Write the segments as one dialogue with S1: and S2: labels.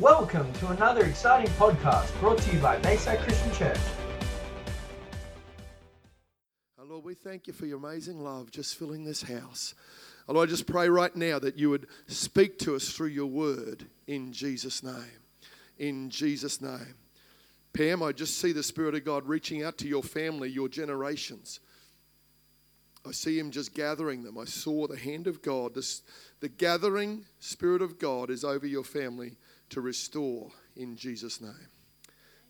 S1: Welcome to another exciting podcast brought to you by Bayside Christian Church.
S2: Oh, Lord, we thank you for your amazing love just filling this house. Oh, Lord, I just pray right now that you would speak to us through your word in Jesus' name. In Jesus' name. Pam, I just see the Spirit of God reaching out to your family, your generations. I see him just gathering them. I saw the hand of God. This, the gathering Spirit of God is over your family to restore in Jesus' name.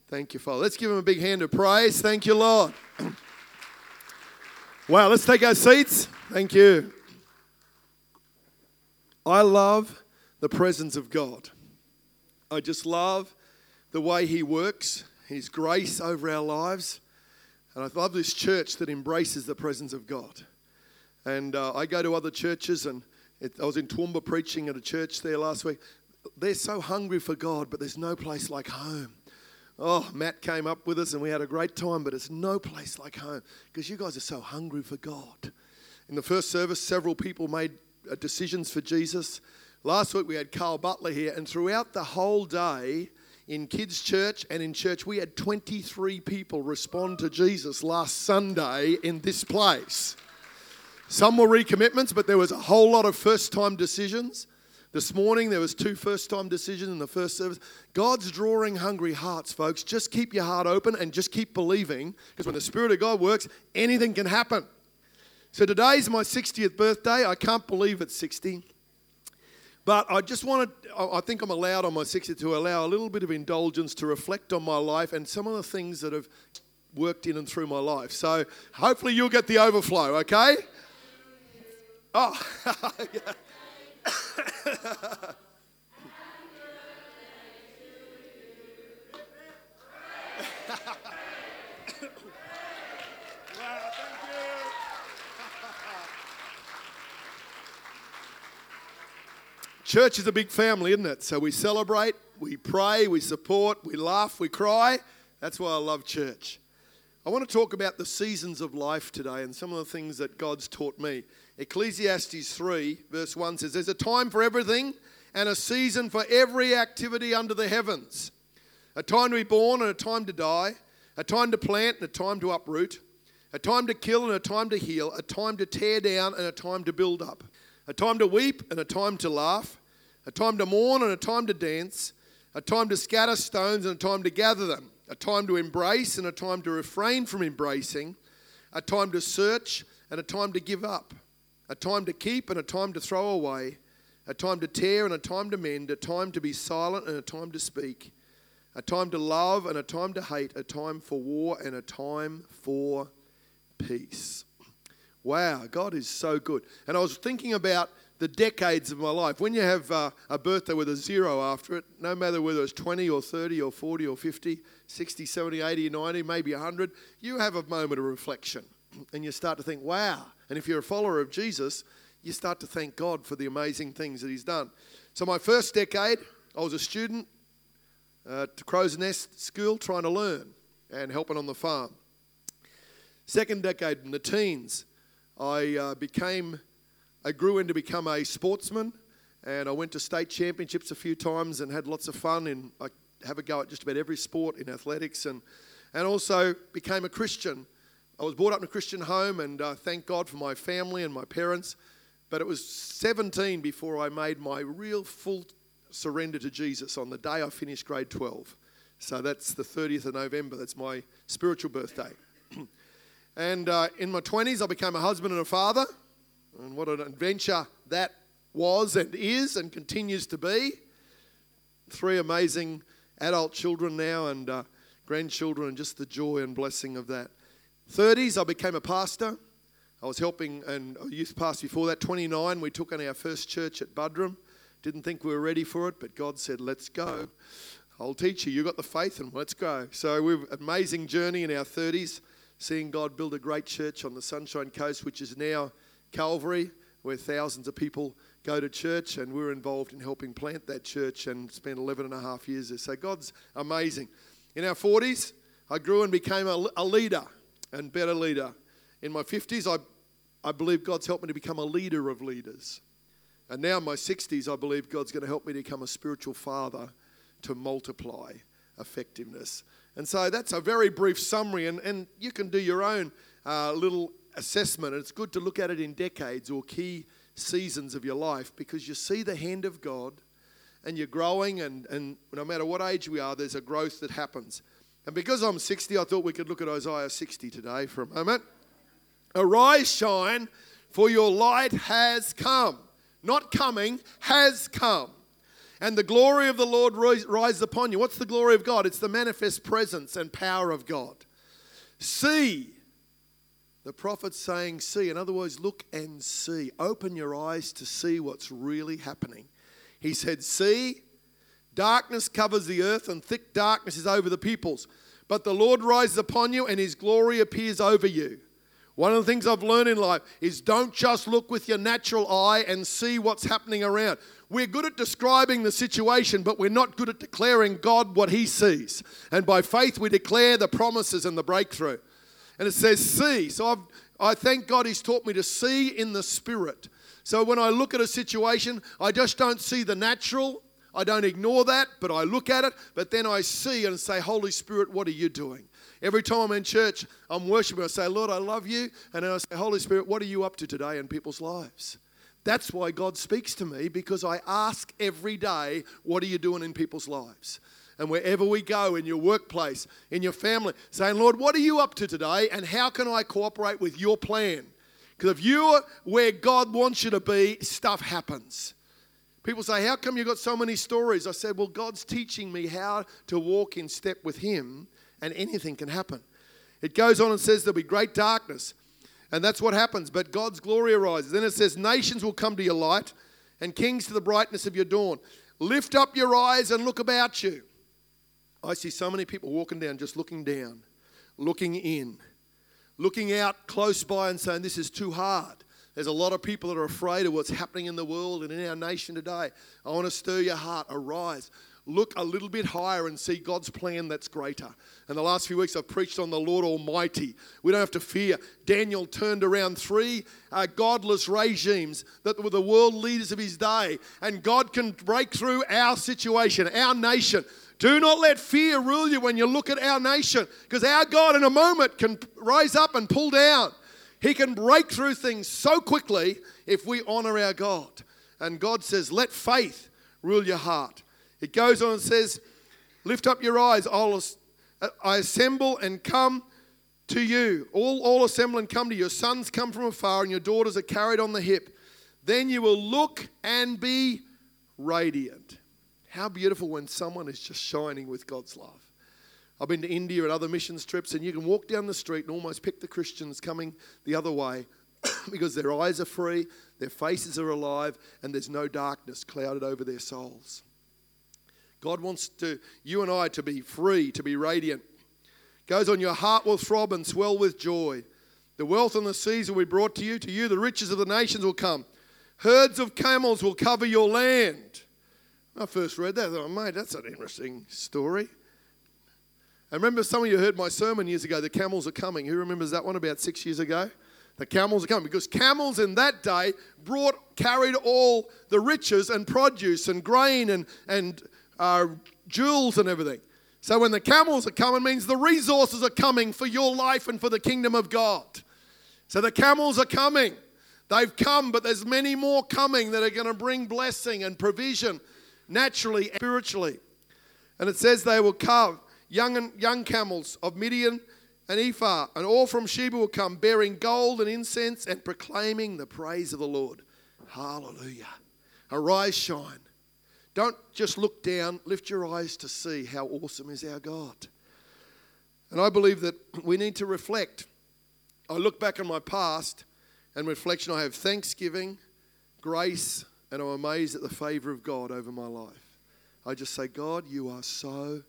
S2: Thank you, Father. Let's give him a big hand of praise. Thank you, Lord. wow, let's take our seats. Thank you. I love the presence of God. I just love the way He works, His grace over our lives. And I love this church that embraces the presence of God. And uh, I go to other churches, and it, I was in Toowoomba preaching at a church there last week. They're so hungry for God, but there's no place like home. Oh, Matt came up with us and we had a great time, but it's no place like home because you guys are so hungry for God. In the first service, several people made uh, decisions for Jesus. Last week we had Carl Butler here, and throughout the whole day in kids' church and in church, we had 23 people respond to Jesus last Sunday in this place. Some were recommitments, but there was a whole lot of first time decisions. This morning there was two first time decisions in the first service. God's drawing hungry hearts, folks. Just keep your heart open and just keep believing because when the Spirit of God works, anything can happen. So today's my 60th birthday. I can't believe it's 60. But I just wanted, I think I'm allowed on my 60th to allow a little bit of indulgence to reflect on my life and some of the things that have worked in and through my life. So hopefully you'll get the overflow, okay? Oh, Church is a big family, isn't it? So we celebrate, we pray, we support, we laugh, we cry. That's why I love church. I want to talk about the seasons of life today and some of the things that God's taught me. Ecclesiastes 3, verse 1 says, There's a time for everything and a season for every activity under the heavens. A time to be born and a time to die, a time to plant and a time to uproot, a time to kill and a time to heal, a time to tear down and a time to build up a time to weep and a time to laugh, a time to mourn and a time to dance, a time to scatter stones and a time to gather them, a time to embrace and a time to refrain from embracing, a time to search and a time to give up, a time to keep and a time to throw away, a time to tear and a time to mend, a time to be silent and a time to speak, a time to love and a time to hate, a time for war and a time for peace. Wow, God is so good. And I was thinking about the decades of my life. When you have uh, a birthday with a zero after it, no matter whether it's 20 or 30 or 40 or 50, 60, 70, 80, 90, maybe 100, you have a moment of reflection and you start to think, wow. And if you're a follower of Jesus, you start to thank God for the amazing things that He's done. So, my first decade, I was a student at Crow's Nest School trying to learn and helping on the farm. Second decade, in the teens, I uh, became, I grew into become a sportsman, and I went to state championships a few times and had lots of fun. And I have a go at just about every sport in athletics, and and also became a Christian. I was brought up in a Christian home, and uh, thank God for my family and my parents. But it was 17 before I made my real full surrender to Jesus on the day I finished grade 12. So that's the 30th of November. That's my spiritual birthday. And uh, in my 20s, I became a husband and a father. And what an adventure that was and is and continues to be. Three amazing adult children now and uh, grandchildren, and just the joy and blessing of that. 30s, I became a pastor. I was helping a youth pastor before that. 29, we took on our first church at Buderim. Didn't think we were ready for it, but God said, let's go. I'll teach you. You've got the faith, and let's go. So we've amazing journey in our 30s seeing God build a great church on the Sunshine Coast, which is now Calvary, where thousands of people go to church, and we're involved in helping plant that church and spent 11 and a half years there. So God's amazing. In our 40s, I grew and became a leader and better leader. In my 50s, I, I believe God's helped me to become a leader of leaders. And now in my 60s, I believe God's going to help me to become a spiritual father to multiply effectiveness. And so that's a very brief summary, and, and you can do your own uh, little assessment. It's good to look at it in decades or key seasons of your life because you see the hand of God and you're growing, and, and no matter what age we are, there's a growth that happens. And because I'm 60, I thought we could look at Isaiah 60 today for a moment. Arise, shine, for your light has come. Not coming, has come. And the glory of the Lord rises upon you. What's the glory of God? It's the manifest presence and power of God. See, the prophet's saying, see. In other words, look and see. Open your eyes to see what's really happening. He said, See, darkness covers the earth, and thick darkness is over the peoples. But the Lord rises upon you, and his glory appears over you. One of the things I've learned in life is don't just look with your natural eye and see what's happening around. We're good at describing the situation, but we're not good at declaring God what He sees. And by faith, we declare the promises and the breakthrough. And it says, see. So I've, I thank God He's taught me to see in the Spirit. So when I look at a situation, I just don't see the natural. I don't ignore that, but I look at it. But then I see and say, Holy Spirit, what are you doing? Every time I'm in church, I'm worshiping. I say, Lord, I love you. And then I say, Holy Spirit, what are you up to today in people's lives? That's why God speaks to me because I ask every day, What are you doing in people's lives? And wherever we go, in your workplace, in your family, saying, Lord, what are you up to today? And how can I cooperate with your plan? Because if you're where God wants you to be, stuff happens. People say, How come you got so many stories? I said, Well, God's teaching me how to walk in step with Him and anything can happen. It goes on and says there'll be great darkness. And that's what happens. But God's glory arises. Then it says, Nations will come to your light, and kings to the brightness of your dawn. Lift up your eyes and look about you. I see so many people walking down, just looking down, looking in, looking out close by and saying, This is too hard. There's a lot of people that are afraid of what's happening in the world and in our nation today. I want to stir your heart. Arise look a little bit higher and see God's plan that's greater. And the last few weeks I've preached on the Lord Almighty. We don't have to fear. Daniel turned around three uh, godless regimes that were the world leaders of his day, and God can break through our situation, our nation. Do not let fear rule you when you look at our nation, because our God in a moment can rise up and pull down. He can break through things so quickly if we honor our God. And God says, let faith rule your heart. It goes on and says, Lift up your eyes, I'll, uh, I assemble and come to you. All, all assemble and come to you. Your sons come from afar, and your daughters are carried on the hip. Then you will look and be radiant. How beautiful when someone is just shining with God's love. I've been to India and other missions trips, and you can walk down the street and almost pick the Christians coming the other way because their eyes are free, their faces are alive, and there's no darkness clouded over their souls. God wants to you and I to be free, to be radiant. Goes on, your heart will throb and swell with joy. The wealth and the seas will be brought to you. To you, the riches of the nations will come. Herds of camels will cover your land. I first read that, I thought, mate, that's an interesting story. I remember some of you heard my sermon years ago, The Camels Are Coming. Who remembers that one about six years ago? The camels are coming because camels in that day brought, carried all the riches and produce and grain and, and uh, jewels and everything. So when the camels are coming, means the resources are coming for your life and for the kingdom of God. So the camels are coming. They've come, but there's many more coming that are going to bring blessing and provision naturally and spiritually. And it says they will carve young, and, young camels of Midian and Ephah, and all from Sheba will come, bearing gold and incense and proclaiming the praise of the Lord. Hallelujah. Arise, shine. Don't just look down, lift your eyes to see how awesome is our God. And I believe that we need to reflect. I look back on my past and reflection, I have thanksgiving, grace, and I'm amazed at the favor of God over my life. I just say, God, you are so,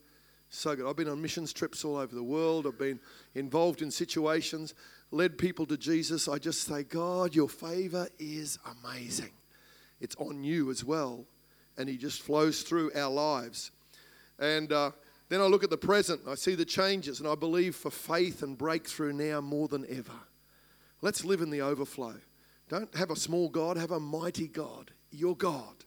S2: so good. I've been on missions trips all over the world, I've been involved in situations, led people to Jesus. I just say, God, your favor is amazing. It's on you as well and He just flows through our lives. And uh, then I look at the present, I see the changes, and I believe for faith and breakthrough now more than ever. Let's live in the overflow. Don't have a small God, have a mighty God, your God.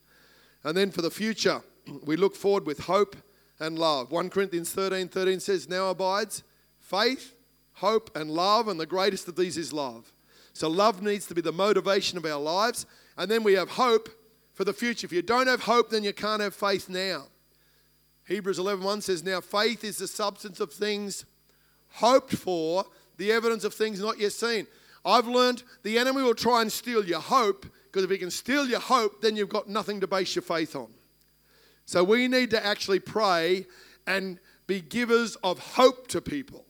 S2: And then for the future, we look forward with hope and love. 1 Corinthians 13 13 says, Now abides faith, hope, and love, and the greatest of these is love. So love needs to be the motivation of our lives. And then we have hope for the future. If you don't have hope, then you can't have faith now. Hebrews 11:1 says, Now faith is the substance of things hoped for, the evidence of things not yet seen. I've learned the enemy will try and steal your hope because if he can steal your hope, then you've got nothing to base your faith on. So we need to actually pray and be givers of hope to people.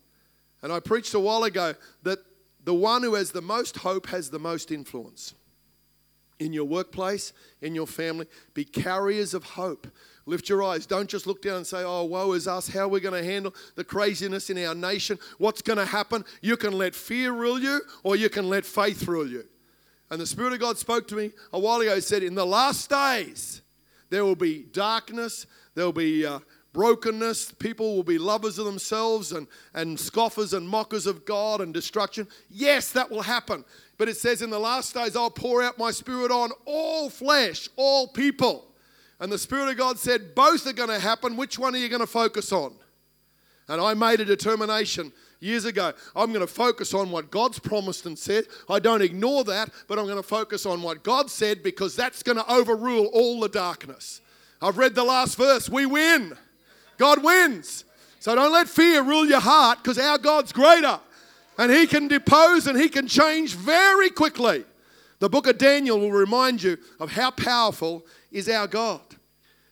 S2: And I preached a while ago that the one who has the most hope has the most influence. In your workplace, in your family, be carriers of hope. Lift your eyes. Don't just look down and say, Oh, woe is us. How are we going to handle the craziness in our nation? What's going to happen? You can let fear rule you, or you can let faith rule you. And the Spirit of God spoke to me a while ago. He said, In the last days, there will be darkness, there will be uh, brokenness. People will be lovers of themselves and, and scoffers and mockers of God and destruction. Yes, that will happen. But it says, In the last days, I'll pour out my Spirit on all flesh, all people. And the Spirit of God said, Both are going to happen. Which one are you going to focus on? And I made a determination years ago. I'm going to focus on what God's promised and said. I don't ignore that, but I'm going to focus on what God said because that's going to overrule all the darkness. I've read the last verse. We win. God wins. So don't let fear rule your heart because our God's greater and He can depose and He can change very quickly. The book of Daniel will remind you of how powerful is our God.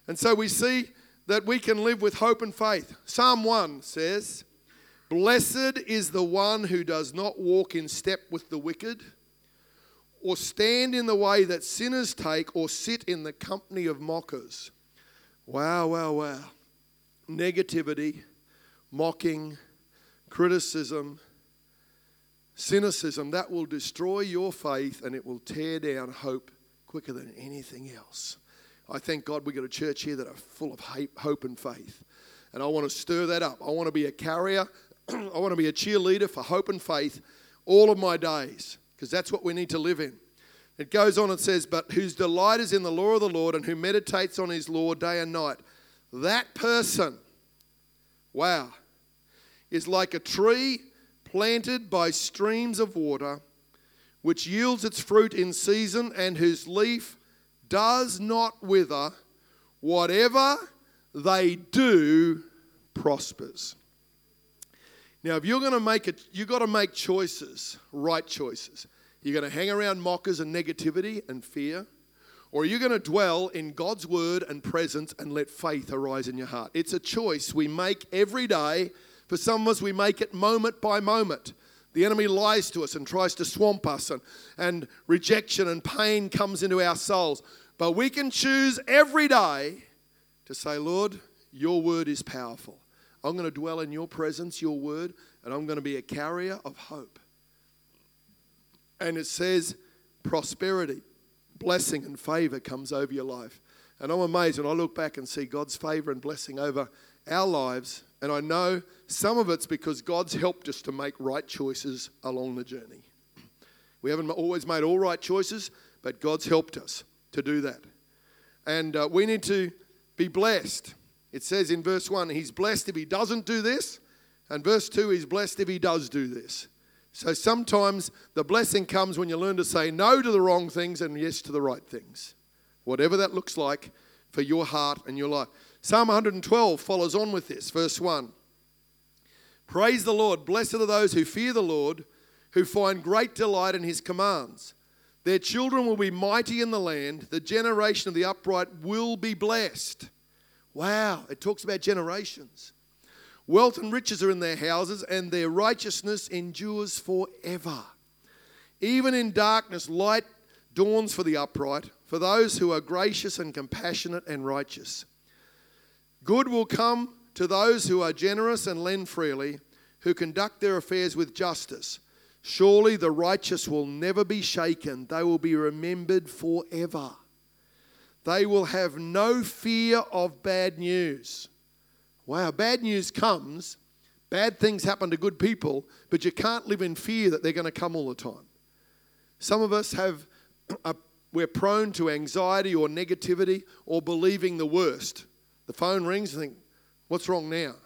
S2: And so we see that we can live with hope and faith. Psalm 1 says, Blessed is the one who does not walk in step with the wicked, or stand in the way that sinners take, or sit in the company of mockers. Wow, wow, wow. Negativity, mocking, criticism, cynicism, that will destroy your faith and it will tear down hope quicker than anything else. I thank God we got a church here that are full of hope and faith. And I want to stir that up. I want to be a carrier I want to be a cheerleader for hope and faith all of my days because that's what we need to live in. It goes on and says, But whose delight is in the law of the Lord and who meditates on his law day and night. That person, wow, is like a tree planted by streams of water, which yields its fruit in season and whose leaf does not wither. Whatever they do prospers. Now, if you're going to make it, you've got to make choices, right choices. You're going to hang around mockers and negativity and fear, or are you going to dwell in God's word and presence and let faith arise in your heart? It's a choice we make every day. For some of us, we make it moment by moment. The enemy lies to us and tries to swamp us, and, and rejection and pain comes into our souls. But we can choose every day to say, Lord, your word is powerful. I'm going to dwell in your presence, your word, and I'm going to be a carrier of hope. And it says prosperity, blessing, and favor comes over your life. And I'm amazed when I look back and see God's favor and blessing over our lives. And I know some of it's because God's helped us to make right choices along the journey. We haven't always made all right choices, but God's helped us to do that. And uh, we need to be blessed. It says in verse 1, he's blessed if he doesn't do this. And verse 2, he's blessed if he does do this. So sometimes the blessing comes when you learn to say no to the wrong things and yes to the right things. Whatever that looks like for your heart and your life. Psalm 112 follows on with this, verse 1. Praise the Lord. Blessed are those who fear the Lord, who find great delight in his commands. Their children will be mighty in the land. The generation of the upright will be blessed. Wow, it talks about generations. Wealth and riches are in their houses, and their righteousness endures forever. Even in darkness, light dawns for the upright, for those who are gracious and compassionate and righteous. Good will come to those who are generous and lend freely, who conduct their affairs with justice. Surely the righteous will never be shaken, they will be remembered forever. They will have no fear of bad news. Wow, bad news comes, bad things happen to good people, but you can't live in fear that they're going to come all the time. Some of us have, a, we're prone to anxiety or negativity or believing the worst. The phone rings and think, What's wrong now?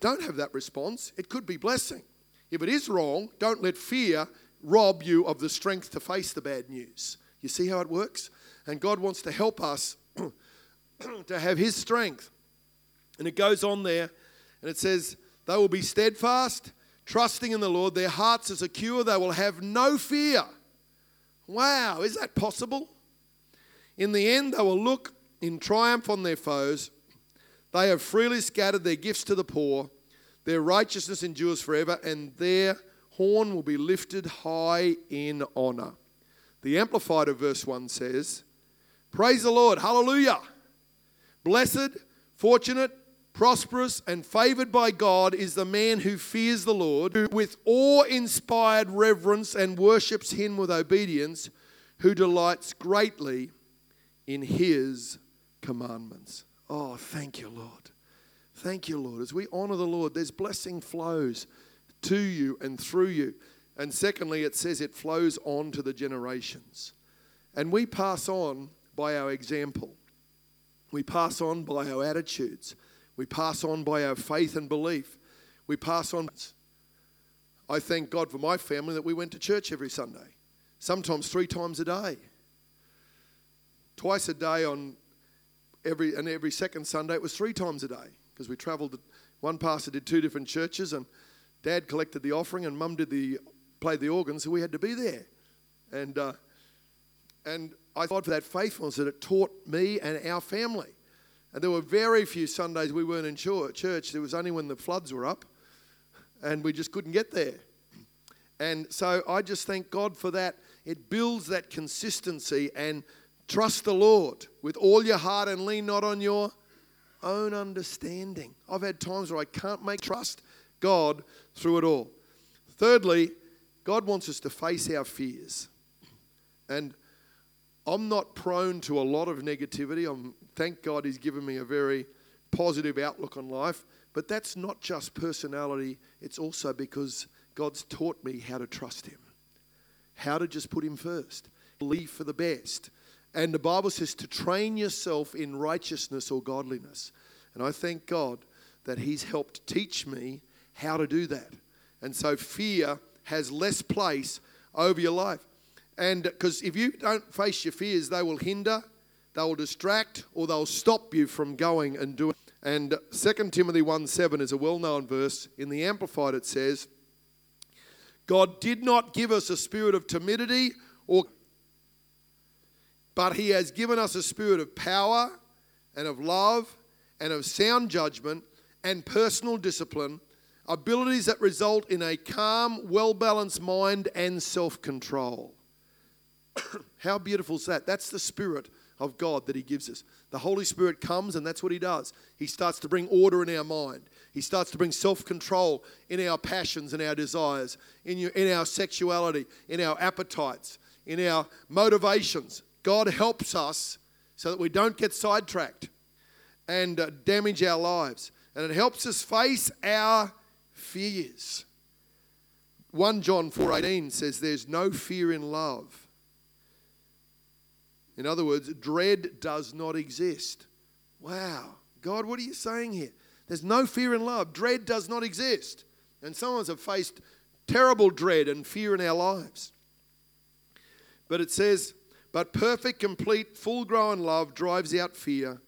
S2: Don't have that response. It could be blessing. If it is wrong, don't let fear rob you of the strength to face the bad news. You see how it works? And God wants to help us to have His strength. And it goes on there, and it says, They will be steadfast, trusting in the Lord. Their hearts are secure. They will have no fear. Wow, is that possible? In the end, they will look in triumph on their foes. They have freely scattered their gifts to the poor. Their righteousness endures forever, and their horn will be lifted high in honor. The Amplified of verse 1 says, Praise the Lord, hallelujah. Blessed, fortunate, prosperous, and favored by God is the man who fears the Lord, who with awe inspired reverence and worships him with obedience, who delights greatly in his commandments. Oh, thank you, Lord. Thank you, Lord. As we honor the Lord, there's blessing flows to you and through you. And secondly, it says it flows on to the generations. And we pass on by our example. We pass on by our attitudes. We pass on by our faith and belief. We pass on. I thank God for my family that we went to church every Sunday, sometimes three times a day. Twice a day on every and every second Sunday it was three times a day because we travelled. One pastor did two different churches, and Dad collected the offering, and Mum did the played the organ, so we had to be there. And uh, and I thought for that faithfulness that it taught me and our family. And there were very few Sundays we weren't in church. There was only when the floods were up, and we just couldn't get there. And so I just thank God for that. It builds that consistency and trust the Lord with all your heart and lean not on your own understanding. I've had times where I can't make trust God through it all. Thirdly, God wants us to face our fears. And I'm not prone to a lot of negativity. I'm, thank God He's given me a very positive outlook on life. But that's not just personality, it's also because God's taught me how to trust Him, how to just put Him first, believe for the best. And the Bible says to train yourself in righteousness or godliness. And I thank God that He's helped teach me how to do that. And so fear has less place over your life. And because if you don't face your fears, they will hinder, they will distract, or they'll stop you from going and doing. And 2 Timothy 1 7 is a well known verse. In the Amplified, it says, God did not give us a spirit of timidity or but he has given us a spirit of power and of love and of sound judgment and personal discipline, abilities that result in a calm, well balanced mind and self control. How beautiful is that? That's the Spirit of God that He gives us. The Holy Spirit comes, and that's what He does. He starts to bring order in our mind. He starts to bring self control in our passions and our desires, in, your, in our sexuality, in our appetites, in our motivations. God helps us so that we don't get sidetracked and uh, damage our lives. And it helps us face our fears. 1 John 4:18 says there's no fear in love in other words, dread does not exist. Wow. God, what are you saying here? There's no fear in love. Dread does not exist. And some of us have faced terrible dread and fear in our lives. But it says, but perfect, complete, full grown love drives out fear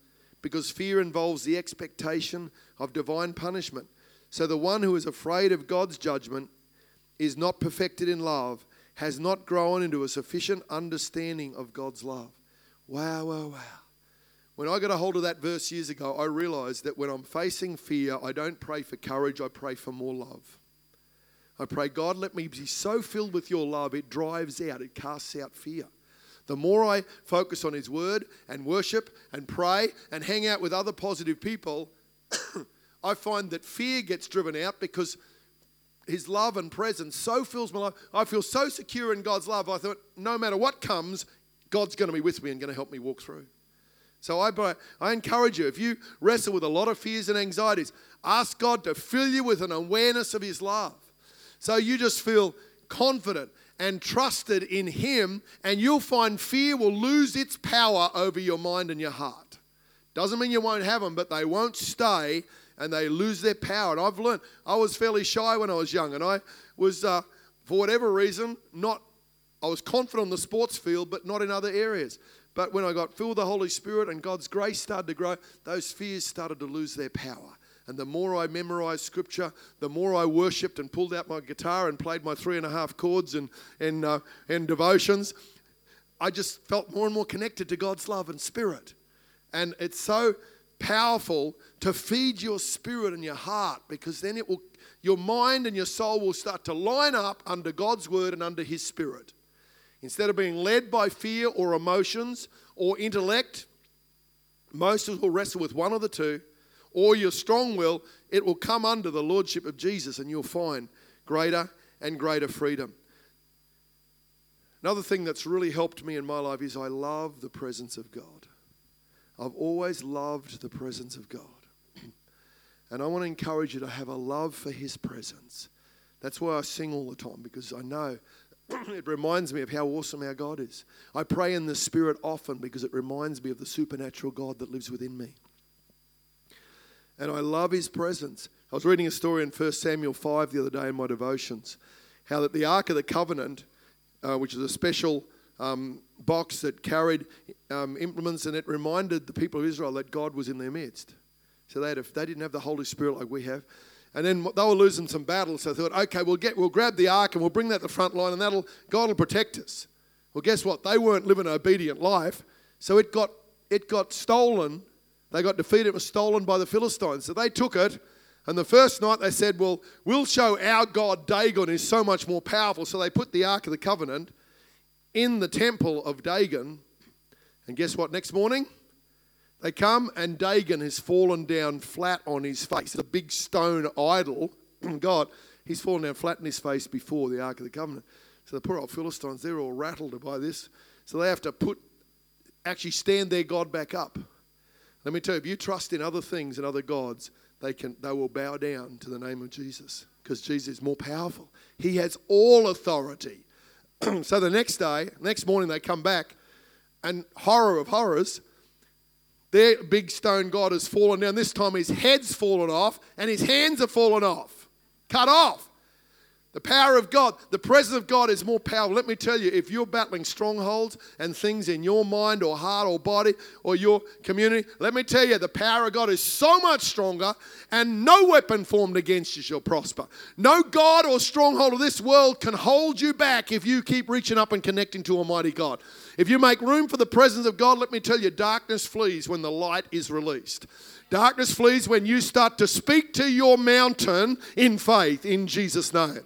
S2: because fear involves the expectation of divine punishment. So the one who is afraid of God's judgment is not perfected in love, has not grown into a sufficient understanding of God's love. Wow, wow, wow. When I got a hold of that verse years ago, I realized that when I'm facing fear, I don't pray for courage, I pray for more love. I pray, God, let me be so filled with your love, it drives out, it casts out fear. The more I focus on His Word and worship and pray and hang out with other positive people, I find that fear gets driven out because His love and presence so fills my life. I feel so secure in God's love. I thought, no matter what comes, God's going to be with me and going to help me walk through. So I, I encourage you, if you wrestle with a lot of fears and anxieties, ask God to fill you with an awareness of His love. So you just feel confident and trusted in Him, and you'll find fear will lose its power over your mind and your heart. Doesn't mean you won't have them, but they won't stay and they lose their power. And I've learned, I was fairly shy when I was young, and I was, uh, for whatever reason, not, I was confident on the sports field, but not in other areas. But when I got filled with the Holy Spirit and God's grace started to grow, those fears started to lose their power. And the more I memorized scripture, the more I worshipped and pulled out my guitar and played my three and a half chords and, and, uh, and devotions, I just felt more and more connected to God's love and spirit. And it's so powerful to feed your spirit and your heart because then it will your mind and your soul will start to line up under God's word and under his spirit. Instead of being led by fear or emotions or intellect, most of us will wrestle with one of the two, or your strong will, it will come under the lordship of Jesus and you'll find greater and greater freedom. Another thing that's really helped me in my life is I love the presence of God. I've always loved the presence of God. And I want to encourage you to have a love for His presence. That's why I sing all the time, because I know it reminds me of how awesome our God is. I pray in the Spirit often because it reminds me of the supernatural God that lives within me. And I love His presence. I was reading a story in 1 Samuel 5 the other day in my devotions, how that the Ark of the Covenant, uh, which is a special um, box that carried um, implements, and it reminded the people of Israel that God was in their midst. So they, a, they didn't have the Holy Spirit like we have. And then they were losing some battles, so they thought, okay, we'll get, we'll grab the ark and we'll bring that to the front line, and that'll God will protect us. Well, guess what? They weren't living an obedient life, so it got it got stolen. They got defeated. It was stolen by the Philistines. So they took it, and the first night they said, "Well, we'll show our God Dagon is so much more powerful." So they put the ark of the covenant in the temple of Dagon. And guess what? Next morning, they come and Dagon has fallen down flat on his face. The big stone idol, God, he's fallen down flat on his face before the Ark of the Covenant. So the poor old Philistines, they're all rattled by this. So they have to put, actually stand their God back up. Let me tell you, if you trust in other things and other gods, they, can, they will bow down to the name of Jesus because Jesus is more powerful. He has all authority. so the next day, next morning, they come back, and horror of horrors, their big stone god has fallen down. This time his head's fallen off, and his hands are fallen off, cut off. The power of God, the presence of God is more powerful. Let me tell you, if you're battling strongholds and things in your mind or heart or body or your community, let me tell you, the power of God is so much stronger, and no weapon formed against you shall prosper. No God or stronghold of this world can hold you back if you keep reaching up and connecting to Almighty God. If you make room for the presence of God, let me tell you, darkness flees when the light is released. Darkness flees when you start to speak to your mountain in faith in Jesus' name.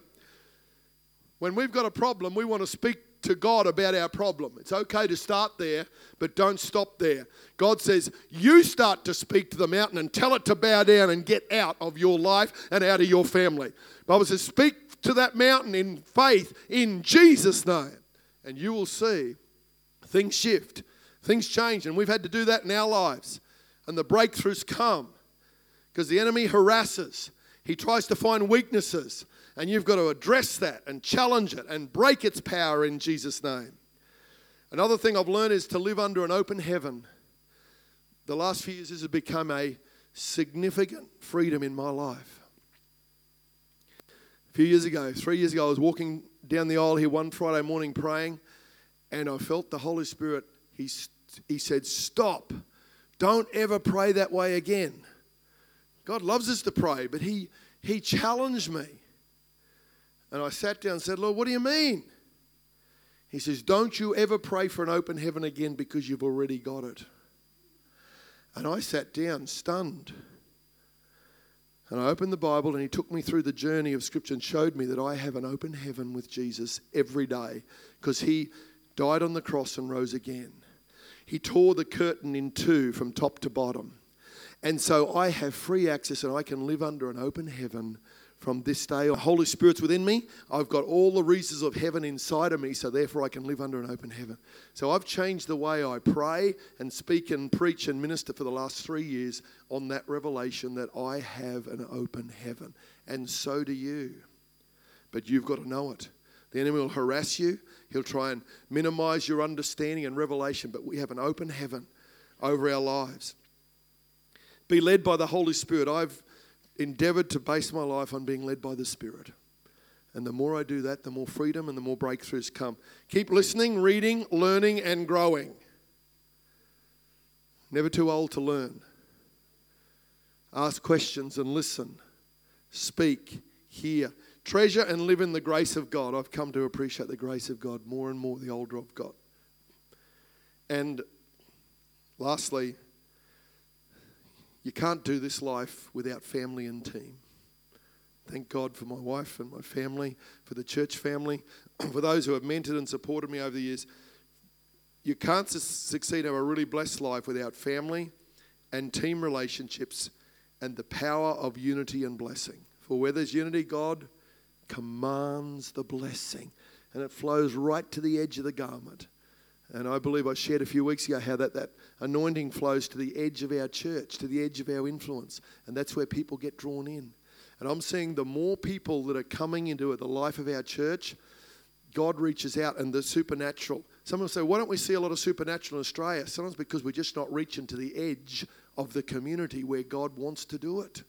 S2: When we've got a problem, we want to speak to God about our problem. It's okay to start there, but don't stop there. God says, You start to speak to the mountain and tell it to bow down and get out of your life and out of your family. Bible says, Speak to that mountain in faith in Jesus' name, and you will see things shift, things change. And we've had to do that in our lives. And the breakthroughs come because the enemy harasses, he tries to find weaknesses. And you've got to address that and challenge it and break its power in Jesus' name. Another thing I've learned is to live under an open heaven. The last few years this has become a significant freedom in my life. A few years ago, three years ago, I was walking down the aisle here one Friday morning praying, and I felt the Holy Spirit. He, he said, Stop. Don't ever pray that way again. God loves us to pray, but He, he challenged me. And I sat down and said, Lord, what do you mean? He says, Don't you ever pray for an open heaven again because you've already got it. And I sat down stunned. And I opened the Bible and he took me through the journey of Scripture and showed me that I have an open heaven with Jesus every day because he died on the cross and rose again. He tore the curtain in two from top to bottom. And so I have free access and I can live under an open heaven from this day. The Holy Spirit's within me. I've got all the reasons of heaven inside of me, so therefore I can live under an open heaven. So I've changed the way I pray and speak and preach and minister for the last three years on that revelation that I have an open heaven. And so do you. But you've got to know it. The enemy will harass you, he'll try and minimize your understanding and revelation, but we have an open heaven over our lives. be led by the Holy Spirit. I've endeavored to base my life on being led by the Spirit. And the more I do that, the more freedom and the more breakthroughs come. Keep listening, reading, learning, and growing. Never too old to learn. Ask questions and listen. Speak, hear. Treasure and live in the grace of God. I've come to appreciate the grace of God more and more the older I've got. And lastly, you can't do this life without family and team. Thank God for my wife and my family, for the church family, for those who have mentored and supported me over the years. You can't su- succeed have a really blessed life without family and team relationships and the power of unity and blessing. For where there's unity, God commands the blessing, and it flows right to the edge of the garment. And I believe I shared a few weeks ago how that, that anointing flows to the edge of our church, to the edge of our influence. And that's where people get drawn in. And I'm seeing the more people that are coming into the life of our church, God reaches out and the supernatural. Some will say, why don't we see a lot of supernatural in Australia? Sometimes because we're just not reaching to the edge of the community where God wants to do it.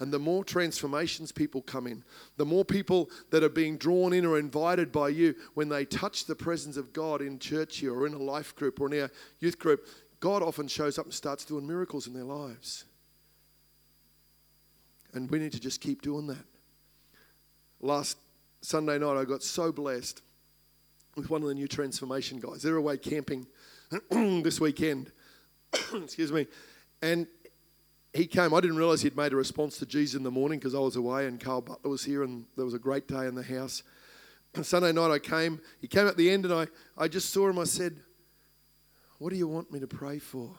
S2: And the more transformations people come in, the more people that are being drawn in or invited by you when they touch the presence of God in church here or in a life group or in a youth group, God often shows up and starts doing miracles in their lives. And we need to just keep doing that. Last Sunday night, I got so blessed with one of the new transformation guys. They're away camping this weekend. Excuse me. And he came. I didn't realize he'd made a response to Jesus in the morning because I was away and Carl Butler was here and there was a great day in the house. Sunday night I came. He came at the end and I, I just saw him. I said, What do you want me to pray for?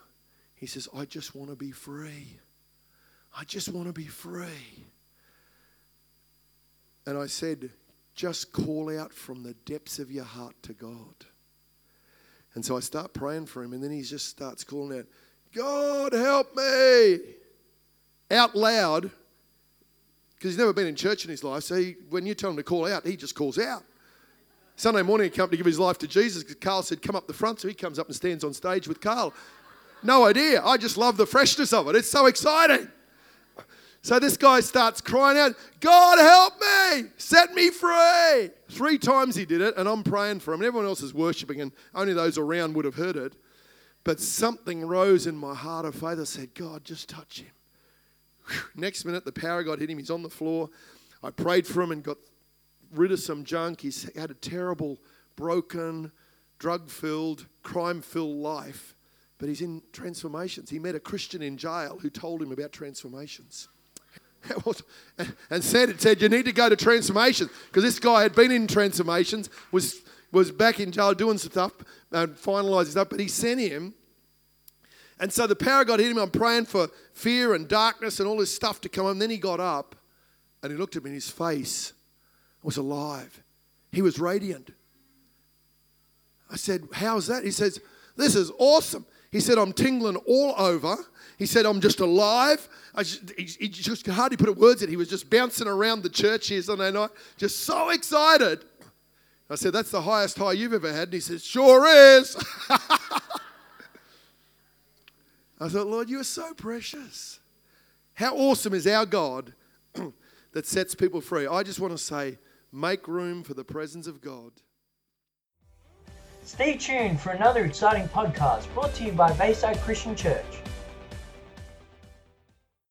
S2: He says, I just want to be free. I just want to be free. And I said, Just call out from the depths of your heart to God. And so I start praying for him, and then he just starts calling out, God help me out loud because he's never been in church in his life. So he, when you tell him to call out, he just calls out. Sunday morning, he came to give his life to Jesus because Carl said, Come up the front. So he comes up and stands on stage with Carl. No idea. I just love the freshness of it. It's so exciting. So this guy starts crying out, God help me, set me free. Three times he did it, and I'm praying for him. And everyone else is worshiping, and only those around would have heard it. But something rose in my heart of faith. I said, God, just touch him. Next minute, the power God hit him. He's on the floor. I prayed for him and got rid of some junk. He's had a terrible, broken, drug filled, crime filled life, but he's in transformations. He met a Christian in jail who told him about transformations. and said, it said, You need to go to transformations because this guy had been in transformations, was, was back in jail doing some stuff and finalizing stuff, but he sent him and so the power of God hit him. I'm praying for fear and darkness and all this stuff to come. And then he got up and he looked at me and his face was alive. He was radiant. I said, How's that? He says, This is awesome. He said, I'm tingling all over. He said, I'm just alive. Just, he, he, just hardly put words in. He was just bouncing around the church here Sunday night, just so excited. I said, That's the highest high you've ever had. And he says, Sure is. I thought, Lord, you are so precious. How awesome is our God that sets people free? I just want to say, make room for the presence of God.
S1: Stay tuned for another exciting podcast brought to you by Bayside Christian Church.